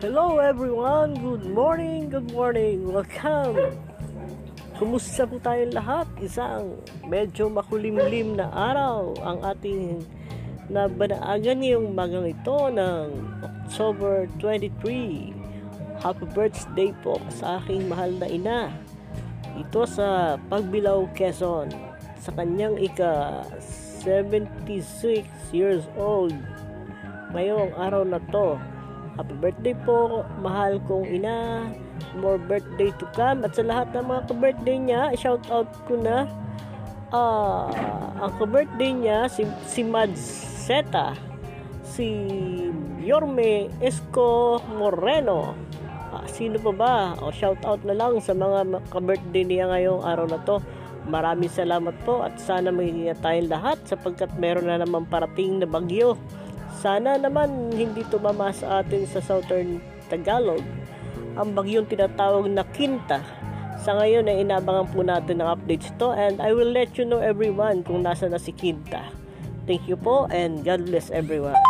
Hello everyone, good morning, good morning, welcome. Kumusta po tayong lahat? Isang medyo makulimlim na araw ang ating nabanaagan ngayong magang ito ng October 23. Happy birthday po sa aking mahal na ina. Ito sa Pagbilao, Quezon. Sa kanyang ika 76 years old. Ngayong araw na to. Happy birthday po, mahal kong ina. More birthday to come. At sa lahat ng mga ka-birthday niya, shout out ko na. Ah, ang ka-birthday niya, si, si Mads Zeta. Si Yorme Esco Moreno. Ah, sino pa ba? O, shout out na lang sa mga ka-birthday niya ngayong araw na to. Maraming salamat po at sana magiging tayong lahat sapagkat meron na naman parating na bagyo. Sana naman hindi tumama sa atin sa Southern Tagalog ang bagyong tinatawag na Kinta. Sa ngayon ay inabangan po natin ang updates to and I will let you know everyone kung nasa na si Kinta. Thank you po and God bless everyone.